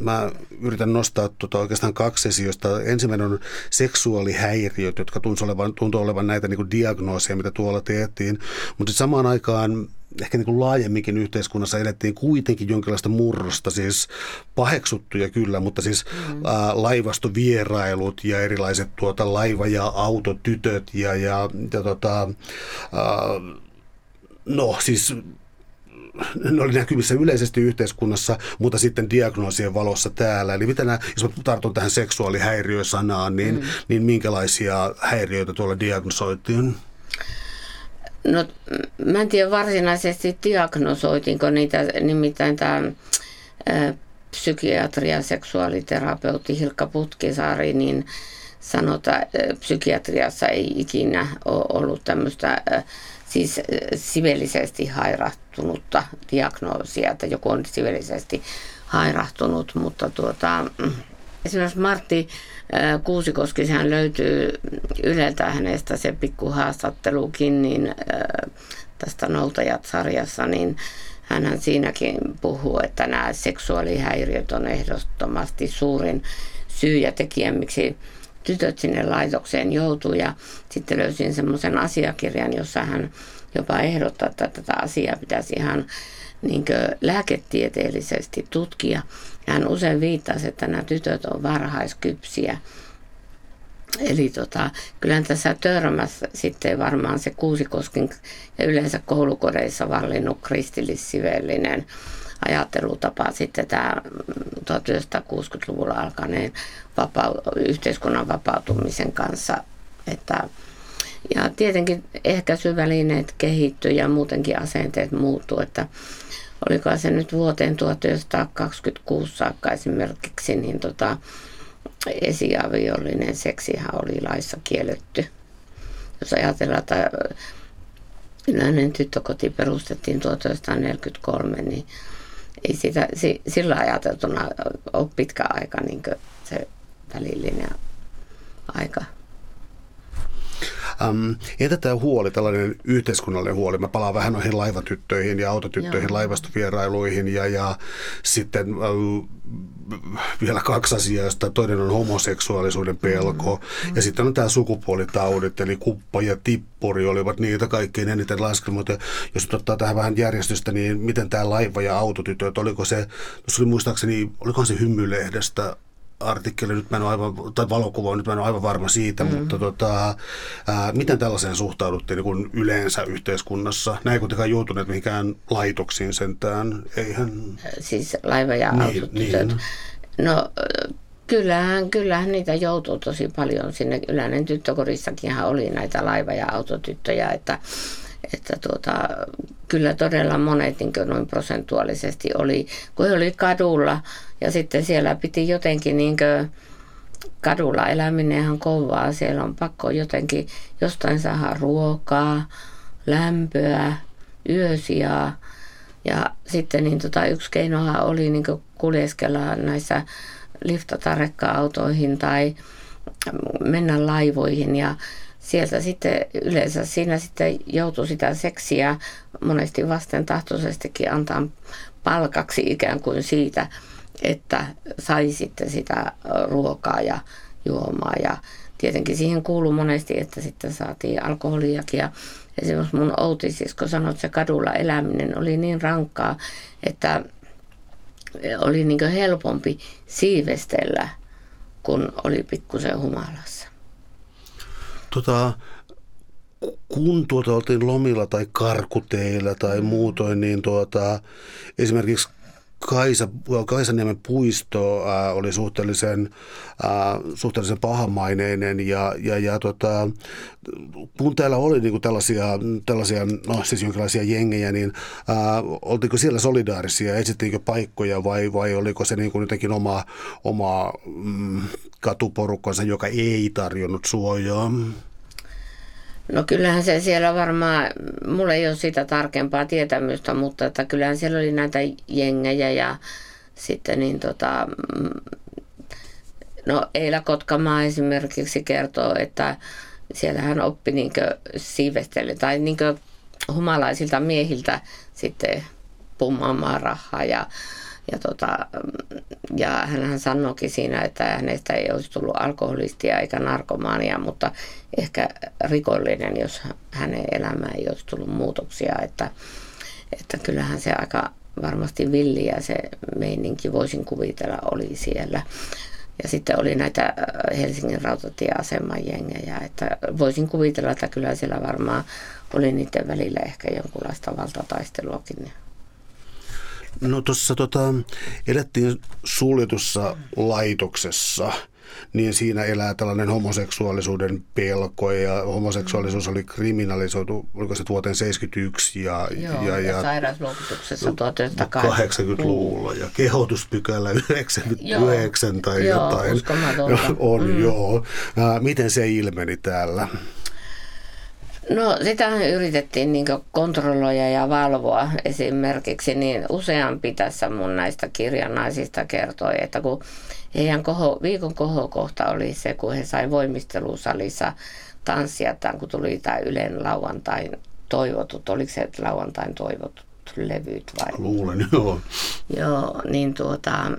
mä yritän nostaa tuota oikeastaan kaksi asioista. Ensimmäinen on seksuaalihäiriöt, jotka tuntuu olevan, tuntuu olevan näitä niin diagnooseja, mitä tuolla tehtiin. Mutta samaan aikaan ehkä niin kuin laajemminkin yhteiskunnassa elettiin kuitenkin jonkinlaista murrosta, siis paheksuttuja kyllä, mutta siis mm. ää, laivastovierailut ja erilaiset tuota, laiva- ja autotytöt ja, ja, ja tota, ää, no siis ne oli näkyvissä yleisesti yhteiskunnassa, mutta sitten diagnoosien valossa täällä. Eli mitä nämä, jos mä tartun tähän seksuaalihäiriösanaan, niin, mm. niin minkälaisia häiriöitä tuolla diagnosoitiin? No mä en tiedä varsinaisesti diagnosoitinko niitä, nimittäin tämä psykiatria, seksuaaliterapeutti Hilkka Putkisaari, niin sanotaan, psykiatriassa ei ikinä ole ollut tämmöistä siis sivellisesti hairahtunutta diagnoosia, että joku on sivellisesti hairahtunut, mutta tuota, esimerkiksi Martti Kuusikoski, sehän löytyy Yleltä hänestä se pikku haastattelukin, niin tästä Noutajat-sarjassa, niin hän siinäkin puhuu, että nämä seksuaalihäiriöt on ehdottomasti suurin syy ja tekijä, miksi tytöt sinne laitokseen joutuu. Ja sitten löysin semmoisen asiakirjan, jossa hän jopa ehdottaa, että tätä asiaa pitäisi ihan niin lääketieteellisesti tutkia. Hän usein viittasi, että nämä tytöt on varhaiskypsiä. Eli tota, kyllähän tässä törmässä sitten varmaan se Kuusikoskin ja yleensä koulukodeissa vallinnut kristillissivellinen ajattelutapa sitten tämä 1960-luvulla alkaneen vapau- yhteiskunnan vapautumisen kanssa, että ja tietenkin ehkäisyvälineet kehittyy ja muutenkin asenteet muuttuu, että oliko se nyt vuoteen 1926 saakka esimerkiksi, niin tota, esiaviollinen seksihän oli laissa kielletty. Jos ajatellaan, että yleinen tyttökoti perustettiin 1943, niin ei sitä sillä ajateltuna ole pitkä aika niin se välillinen aika. Um, tämä huoli, tällainen yhteiskunnallinen huoli? Mä palaan vähän noihin laivatyttöihin ja autotyttöihin, Joo. laivastovierailuihin ja, ja sitten vielä kaksi asiaa, joista toinen on homoseksuaalisuuden pelko mm-hmm. ja sitten on tämä sukupuolitaudit, eli kuppa ja tippuri olivat niitä kaikkein eniten laskelmoita. Jos ottaa tähän vähän järjestystä, niin miten tämä laiva ja autotytöt, oliko se, jos oli muistaakseni, olikohan se hymylehdestä artikkeli, nyt mä en ole aivan, tai valokuva, nyt mä en ole aivan varma siitä, mm. mutta tota, ää, miten tällaiseen suhtauduttiin niin kuin yleensä yhteiskunnassa? Näin kuitenkaan joutuneet mihinkään laitoksiin sentään, eihän... Siis laiva- ja niin. Niin. No kyllähän, kyllähän niitä joutuu tosi paljon sinne. Yläinen tyttökorissakin oli näitä laiva- ja autotyttöjä, että että tuota, kyllä todella monet niin noin prosentuaalisesti oli, kun he oli kadulla ja sitten siellä piti jotenkin niin kadulla eläminen ihan kovaa. Siellä on pakko jotenkin jostain saada ruokaa, lämpöä, yösiä. Ja sitten niin tota, yksi keinohan oli niin kuljeskella näissä liftatarekka-autoihin tai mennä laivoihin ja sieltä sitten yleensä siinä sitten joutuu sitä seksiä monesti vastentahtoisestikin antaa palkaksi ikään kuin siitä, että sai sitten sitä ruokaa ja juomaa ja tietenkin siihen kuuluu monesti, että sitten saatiin alkoholiakin ja esimerkiksi mun outisisko sanoi, että se kadulla eläminen oli niin rankkaa, että oli niin helpompi siivestellä, kun oli pikkusen humalassa. Tota, kun tuota oltiin lomilla tai karkuteilla tai muutoin, niin tuota, esimerkiksi Kaisa, Kaisaniemen puisto ää, oli suhteellisen, ää, suhteellisen pahamaineinen ja, ja, ja tota, kun täällä oli niin kuin tällaisia, tällaisia, no siis jonkinlaisia jengejä, niin ää, oltiinko siellä solidaarisia, etsittiinkö paikkoja vai, vai oliko se niin kuin jotenkin oma, oma mm, katuporukkansa, joka ei tarjonnut suojaa? No kyllähän se siellä varmaan, mulla ei ole sitä tarkempaa tietämystä, mutta että kyllähän siellä oli näitä jengejä ja sitten niin tota, mm, no Eila Kotkamaa esimerkiksi kertoo, että siellä hän oppi niinkö siivestely tai niinkö humalaisilta miehiltä sitten pummaamaan rahaa ja ja, tota, ja hän sanoikin siinä, että hänestä ei olisi tullut alkoholistia eikä narkomaania, mutta ehkä rikollinen, jos hänen elämään ei olisi tullut muutoksia. Että, että kyllähän se aika varmasti villiä se meininki, voisin kuvitella, oli siellä. Ja sitten oli näitä Helsingin rautatieaseman jengejä, että voisin kuvitella, että kyllä siellä varmaan oli niiden välillä ehkä jonkunlaista valtataisteluakin. No tuossa tota, elettiin suljetussa laitoksessa, niin siinä elää tällainen homoseksuaalisuuden pelko ja homoseksuaalisuus oli kriminalisoitu, oliko se vuoteen 71 ja, Joo, ja, ja, ja sairausluokituksessa 1980-luvulla ja kehotuspykälä 99 joo, tai joo, jotain. *laughs* On, mm. joo. Miten se ilmeni täällä? No sitähän yritettiin niin kontrolloida ja valvoa esimerkiksi, niin useampi tässä mun näistä kirjanaisista kertoi, että kun heidän koho, viikon kohokohta oli se, kun he sai voimistelusalissa tanssia, tämän, kun tuli tämä Ylen lauantain toivotut, oliko se lauantain toivotut levyt vai? Luulen, joo. Joo, niin tuota,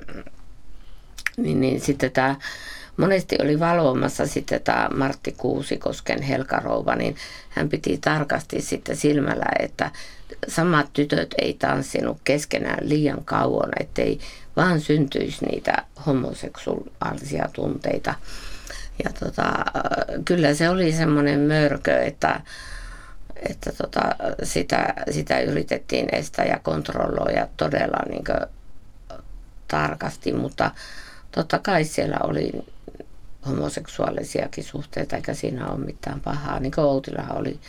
niin, niin sitten tämä monesti oli valvomassa sitten tämä Martti Kuusikosken Helka Rouva, niin hän piti tarkasti sitten silmällä, että samat tytöt ei tanssinut keskenään liian kauan, ettei vaan syntyisi niitä homoseksuaalisia tunteita. Ja tota, kyllä se oli semmoinen mörkö, että, että tota, sitä, sitä yritettiin estää ja kontrolloida todella niin tarkasti, mutta totta kai siellä oli homoseksuaalisiakin suhteita, eikä siinä ole mitään pahaa. Niin kuin Outilahan oli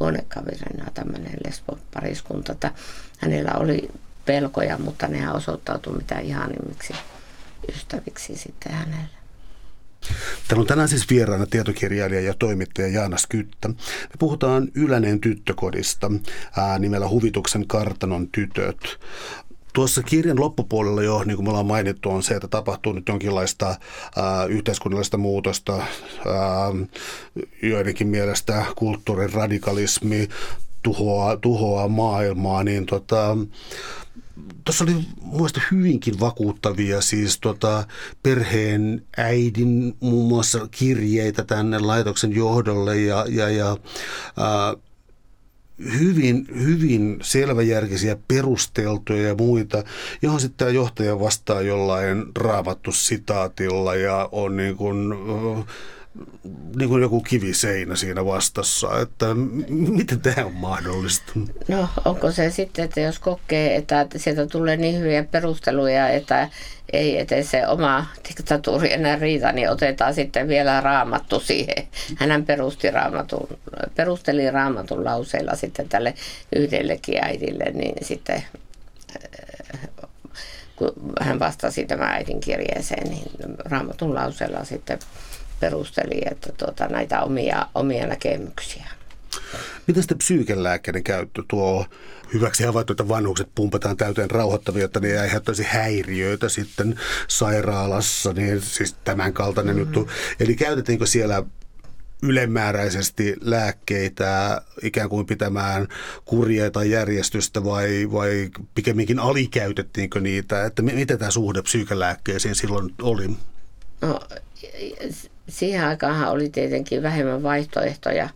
huonekaverina tämmöinen lesbopariskunta, että hänellä oli pelkoja, mutta ne osoittautui mitä ihanimmiksi ystäviksi sitten hänelle. Täällä on tänään siis vieraana tietokirjailija ja toimittaja Jaana Skyttä. Me puhutaan Yläneen tyttökodista ää, nimellä Huvituksen kartanon tytöt. Tuossa kirjan loppupuolella jo, niin kuin me ollaan mainittu, on se, että tapahtuu nyt jonkinlaista ää, yhteiskunnallista muutosta, ää, joidenkin mielestä kulttuurin radikalismi tuhoaa, tuhoaa maailmaa, niin tota, tuossa oli muista hyvinkin vakuuttavia siis tota, perheen äidin muun muassa kirjeitä tänne laitoksen johdolle ja, ja, ja ää, hyvin, hyvin selväjärkisiä, perusteltuja ja muita, johon sitten tämä johtaja vastaa jollain raavattu sitaatilla ja on niin kuin, niin kuin joku kiviseinä siinä vastassa, että miten tämä on mahdollista? No onko se sitten, että jos kokee, että sieltä tulee niin hyviä perusteluja, että ei edes se oma diktatuuri enää riitä, niin otetaan sitten vielä raamattu siihen. Hän perusti raamatun, perusteli raamatun lauseilla sitten tälle yhdellekin äidille, niin sitten kun hän vastasi tämän äidin kirjeeseen, niin raamatun lauseella sitten perusteli että tuota, näitä omia, omia näkemyksiä. Miten sitten psyykelääkkeiden käyttö tuo hyväksi havaittu, että vanhukset pumpataan täyteen rauhoittavia, että ne ei aiheuttaisi häiriöitä sitten sairaalassa, niin siis tämän kaltainen mm-hmm. juttu. Eli käytetäänkö siellä ylemmääräisesti lääkkeitä ikään kuin pitämään kurjaa tai järjestystä vai, vai pikemminkin alikäytettiinkö niitä? Että miten tämä suhde psyykelääkkeisiin silloin oli? No, siihen aikaan oli tietenkin vähemmän vaihtoehtoja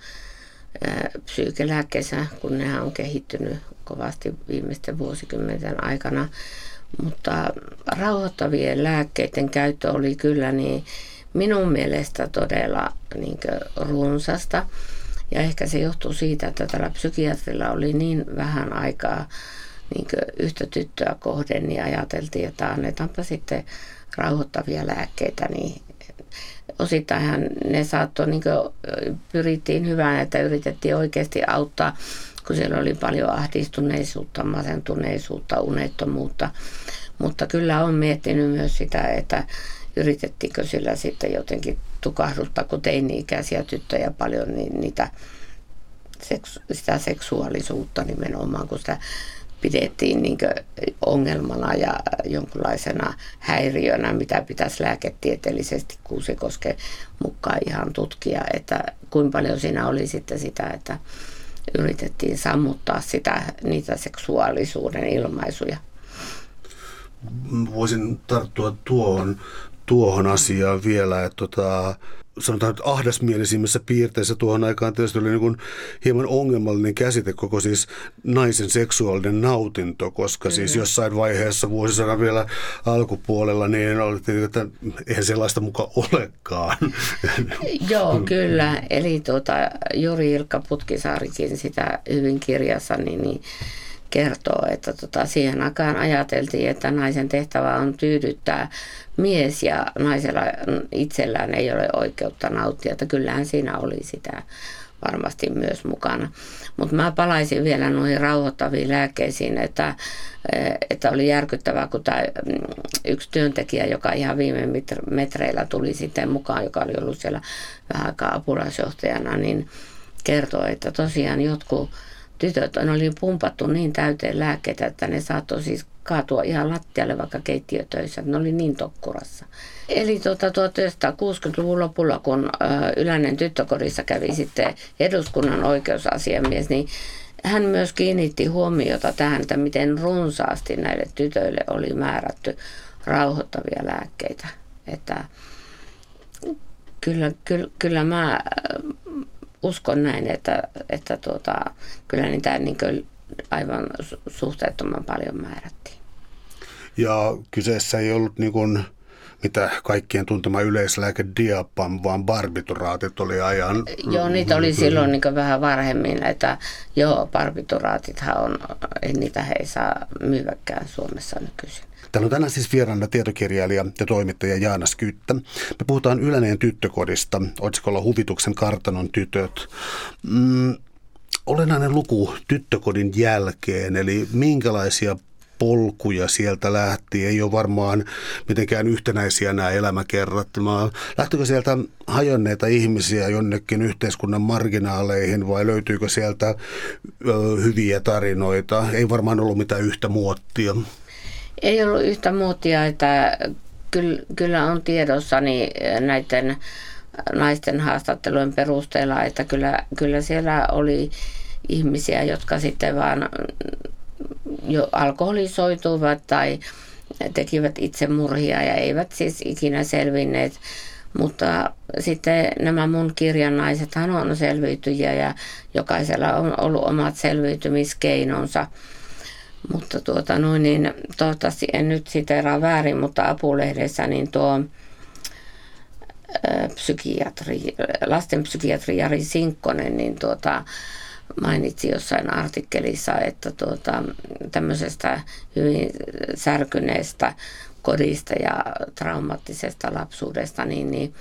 psyykelääkkeissä, kun ne on kehittynyt kovasti viimeisten vuosikymmenten aikana. Mutta rauhoittavien lääkkeiden käyttö oli kyllä niin minun mielestä todella niin runsasta. Ja ehkä se johtuu siitä, että tällä psykiatrilla oli niin vähän aikaa niin yhtä tyttöä kohden, niin ajateltiin, että annetaanpa sitten rauhoittavia lääkkeitä, niin osittainhan ne saattoi, niin pyrittiin hyvään, että yritettiin oikeasti auttaa, kun siellä oli paljon ahdistuneisuutta, masentuneisuutta, unettomuutta. Mutta kyllä on miettinyt myös sitä, että yritettiinkö sillä sitten jotenkin tukahduttaa, kun teini-ikäisiä tyttöjä paljon, niin niitä, sitä seksuaalisuutta nimenomaan, kun sitä pidettiin niin ongelmana ja jonkinlaisena häiriönä, mitä pitäisi lääketieteellisesti Kuusikoske mukaan ihan tutkia, että kuinka paljon siinä oli sitten sitä, että yritettiin sammuttaa sitä, niitä seksuaalisuuden ilmaisuja. Voisin tarttua tuohon, tuohon asiaan vielä, että tota, sanotaan, että ahdasmielisimmissä piirteissä tuohon aikaan tietysti oli niin kuin hieman ongelmallinen käsite koko siis naisen seksuaalinen nautinto, koska mm-hmm. siis jossain vaiheessa vuosisadan vielä alkupuolella niin oli että eihän sellaista muka olekaan. *laughs* Joo, kyllä. Eli tuota, Juri Ilkka Putkisaarikin sitä hyvin kirjassa, niin, niin kertoo, että tota, siihen aikaan ajateltiin, että naisen tehtävä on tyydyttää mies ja naisella itsellään ei ole oikeutta nauttia. Että kyllähän siinä oli sitä varmasti myös mukana. Mutta mä palaisin vielä noihin rauhoittaviin lääkkeisiin, että, että oli järkyttävää, kun tämä mm, yksi työntekijä, joka ihan viime metreillä tuli sitten mukaan, joka oli ollut siellä vähän aikaa apulaisjohtajana, niin kertoi, että tosiaan jotkut tytöt oli pumpattu niin täyteen lääkkeitä, että ne saattoi siis kaatua ihan lattialle vaikka keittiötöissä. Ne oli niin tokkurassa. Eli tuota, 1960-luvun lopulla, kun Ylänen tyttökodissa kävi sitten eduskunnan oikeusasiamies, niin hän myös kiinnitti huomiota tähän, että miten runsaasti näille tytöille oli määrätty rauhoittavia lääkkeitä. Että kyllä, kyllä, kyllä mä uskon näin, että, että tuota, kyllä niitä niin aivan suhteettoman paljon määrättiin. Ja kyseessä ei ollut niin kuin, mitä kaikkien tuntema yleislääke diapam, vaan barbituraatit oli ajan... Joo, niitä oli silloin niin vähän varhemmin, että joo, barbituraatithan on, niitä he ei saa myyväkään Suomessa nykyisin. Täällä on tänään siis vieraana tietokirjailija ja toimittaja Jaana Skyttä. Me puhutaan Yläneen tyttökodista, otsikolla Huvituksen kartanon tytöt. Mm, olennainen luku tyttökodin jälkeen, eli minkälaisia polkuja sieltä lähti. Ei ole varmaan mitenkään yhtenäisiä nämä elämäkerrat. Lähtikö sieltä hajonneita ihmisiä jonnekin yhteiskunnan marginaaleihin vai löytyykö sieltä ö, hyviä tarinoita? Ei varmaan ollut mitään yhtä muottia. Ei ollut yhtä muottia, että kyllä on tiedossani näiden naisten haastattelujen perusteella, että kyllä, kyllä siellä oli ihmisiä, jotka sitten vaan jo alkoholisoituivat tai tekivät itsemurhia ja eivät siis ikinä selvinneet. Mutta sitten nämä mun kirjan naisethan on selviytyjiä ja jokaisella on ollut omat selviytymiskeinonsa. Mutta tuota noin, niin toivottavasti en nyt siteraa väärin, mutta apulehdessä niin tuo psykiatri, lastenpsykiatri Jari Sinkkonen, niin tuota, mainitsi jossain artikkelissa, että tuota, tämmöisestä hyvin särkyneestä kodista ja traumaattisesta lapsuudesta, niin, niin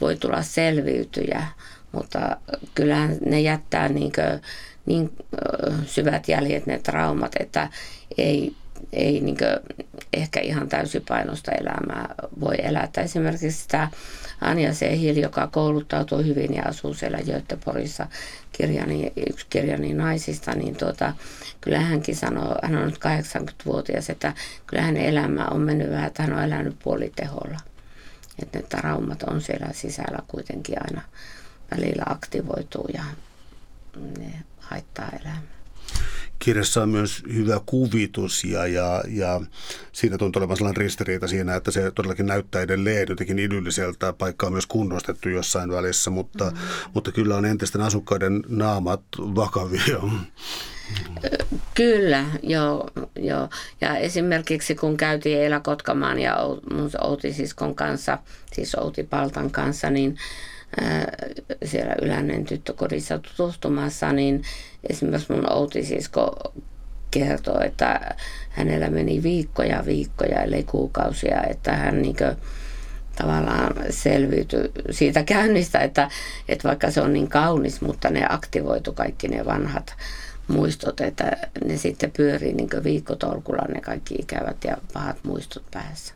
voi tulla selviytyjä, mutta kyllähän ne jättää niin, kuin, niin syvät jäljet ne traumat, että ei, ei niin ehkä ihan täysipainosta elämää voi elää. Esimerkiksi sitä Anja Sehil, joka kouluttautuu hyvin ja asuu siellä Göteborgissa, kirjani, yksi kirjani naisista, niin tuota, kyllä hänkin sanoo, hän on nyt 80-vuotias, että kyllä hänen elämä on mennyt vähän, että hän on elänyt puoliteholla. Että ne traumat on siellä sisällä kuitenkin aina välillä aktivoituu ja ne haittaa elämää kirjassa on myös hyvä kuvitus ja, ja, ja siinä tuntuu olevan sellainen ristiriita siinä, että se todellakin näyttää edelleen jotenkin idylliseltä. Paikka on myös kunnostettu jossain välissä, mutta, mm. mutta kyllä on entisten asukkaiden naamat vakavia. Kyllä, joo, joo. Ja esimerkiksi kun käytiin Eila Kotkamaan ja mun Outi siskon kanssa, siis Outi Paltan kanssa, niin siellä Ylännen tyttökodissa tutustumassa, niin esimerkiksi mun outisisko kertoo, että hänellä meni viikkoja, viikkoja, ellei kuukausia, että hän niin tavallaan selviytyi siitä käynnistä, että, että vaikka se on niin kaunis, mutta ne aktivoitu kaikki ne vanhat muistot, että ne sitten pyörii niin viikkotolkulla ne kaikki ikävät ja pahat muistot päässä.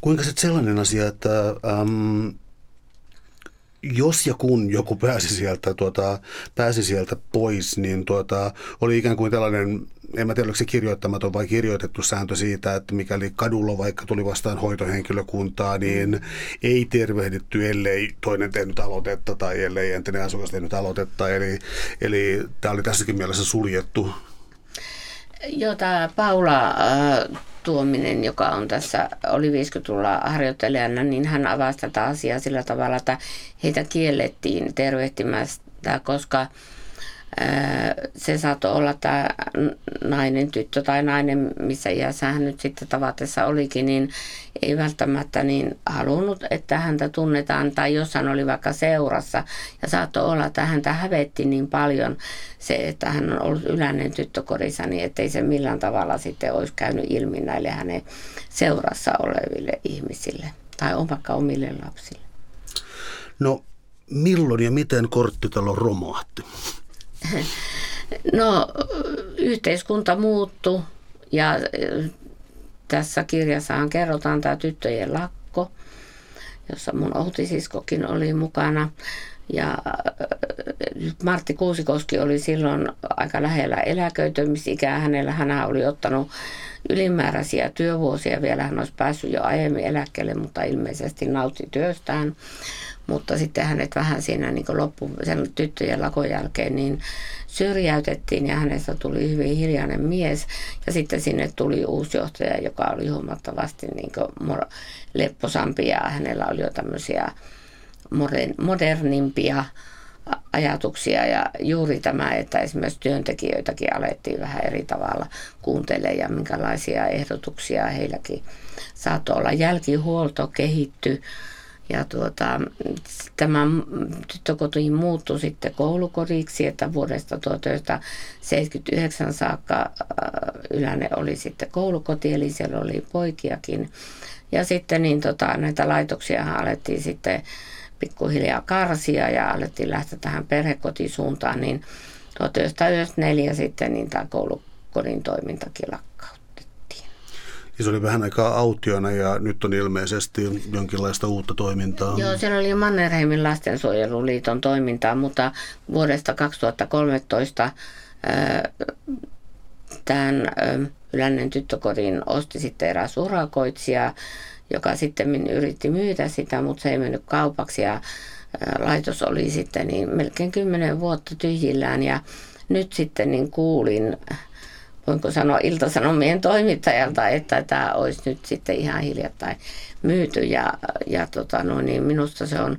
Kuinka se sellainen asia, että ähm, jos ja kun joku pääsi sieltä, tuota, pääsi sieltä pois, niin tuota, oli ikään kuin tällainen, en mä tiedä oliko se kirjoittamaton vai kirjoitettu sääntö siitä, että mikäli kadulla vaikka tuli vastaan hoitohenkilökuntaa, niin ei tervehditty, ellei toinen tehnyt aloitetta tai ellei entinen asukas tehnyt aloitetta. Eli, eli tämä oli tässäkin mielessä suljettu. Joo, tämä Paula äh, Tuominen, joka on tässä, oli 50-luvulla harjoittelijana, niin hän avasi tätä asiaa sillä tavalla, että heitä kiellettiin tervehtimästä, koska se saattoi olla tämä nainen, tyttö tai nainen, missä iässä hän nyt sitten tavatessa olikin, niin ei välttämättä niin halunnut, että häntä tunnetaan, tai jos hän oli vaikka seurassa, ja saattoi olla, että häntä hävetti niin paljon se, että hän on ollut yläinen tyttökodissa, niin ettei se millään tavalla sitten olisi käynyt ilmi näille hänen seurassa oleville ihmisille, tai on vaikka omille lapsille. No, milloin ja miten korttitalo romahti? *laughs* No, yhteiskunta muuttui ja tässä kirjassahan kerrotaan tämä tyttöjen lakko, jossa mun outisiskokin oli mukana. Ja Martti Kuusikoski oli silloin aika lähellä eläköitymisikää. Hänellä hän oli ottanut ylimääräisiä työvuosia. Vielä hän olisi päässyt jo aiemmin eläkkeelle, mutta ilmeisesti nautti työstään mutta sitten hänet vähän siinä niin loppu, sen tyttöjen lakon jälkeen niin syrjäytettiin ja hänestä tuli hyvin hiljainen mies. Ja sitten sinne tuli uusi johtaja, joka oli huomattavasti niin lepposampi ja hänellä oli jo tämmöisiä modernimpia ajatuksia ja juuri tämä, että esimerkiksi työntekijöitäkin alettiin vähän eri tavalla kuuntelemaan ja minkälaisia ehdotuksia heilläkin saattoi olla. Jälkihuolto kehittyi ja tuota, tämä tyttökoti muuttui sitten koulukodiksi, että vuodesta 1979 saakka äh, Yläne oli sitten koulukoti, eli siellä oli poikiakin. Ja sitten niin tota, näitä laitoksia alettiin sitten pikkuhiljaa karsia ja alettiin lähteä tähän perhekotisuuntaan, niin 1994 sitten niin tämä koulu kodin toimintakin lakkautettiin. Ja se oli vähän aikaa autiona ja nyt on ilmeisesti jonkinlaista uutta toimintaa. Joo, siellä oli Mannerheimin lastensuojeluliiton toimintaa, mutta vuodesta 2013 tämän Ylännen tyttökodin osti sitten eräs urakoitsija, joka sitten yritti myydä sitä, mutta se ei mennyt kaupaksi ja laitos oli sitten niin melkein kymmenen vuotta tyhjillään ja nyt sitten niin kuulin, voinko sanoa Iltasanomien toimittajalta, että tämä olisi nyt sitten ihan hiljattain myyty. Ja, ja tota, no niin, minusta se on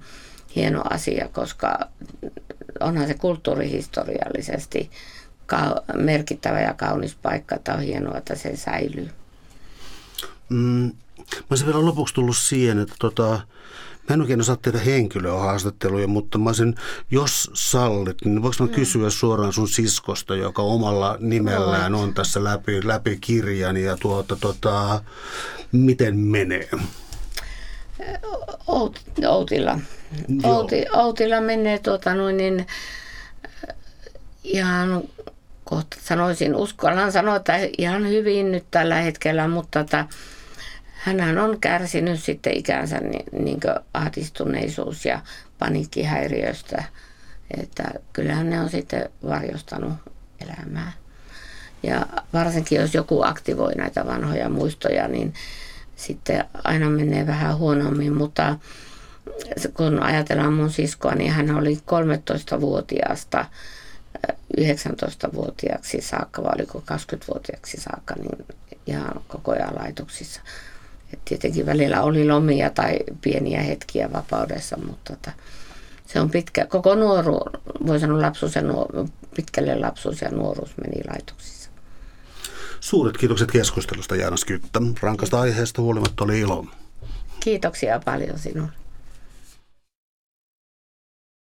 hieno asia, koska onhan se kulttuurihistoriallisesti merkittävä ja kaunis paikka, että on hienoa, että se säilyy. Mm, mä olisin vielä lopuksi tullut siihen, että tota, Mä en oikein osaa tehdä henkilöhaastatteluja, mutta mä olisin, jos sallit, niin voiko mä mm. kysyä suoraan sun siskosta, joka omalla nimellään on tässä läpi, läpi kirjan ja tuota, tota, miten menee? Out, outilla. Outi, outilla menee tuota noin niin, ihan kohta sanoisin, uskallan sanoa, että ihan hyvin nyt tällä hetkellä, mutta että hänhän on kärsinyt sitten ikänsä niin, niin ahdistuneisuus ja paniikkihäiriöstä. Että kyllähän ne on sitten varjostanut elämää. Ja varsinkin jos joku aktivoi näitä vanhoja muistoja, niin sitten aina menee vähän huonommin. Mutta kun ajatellaan mun siskoa, niin hän oli 13-vuotiaasta 19-vuotiaaksi saakka, vai oliko 20-vuotiaaksi saakka, niin ihan koko ajan laitoksissa. Et tietenkin välillä oli lomia tai pieniä hetkiä vapaudessa, mutta tota, se on pitkä, koko nuoru, voi sanoa lapsuus ja nuoru, pitkälle lapsuus ja nuoruus meni laitoksissa. Suuret kiitokset keskustelusta Jaana Skyttä. Rankasta aiheesta huolimatta oli ilo. Kiitoksia paljon sinulle.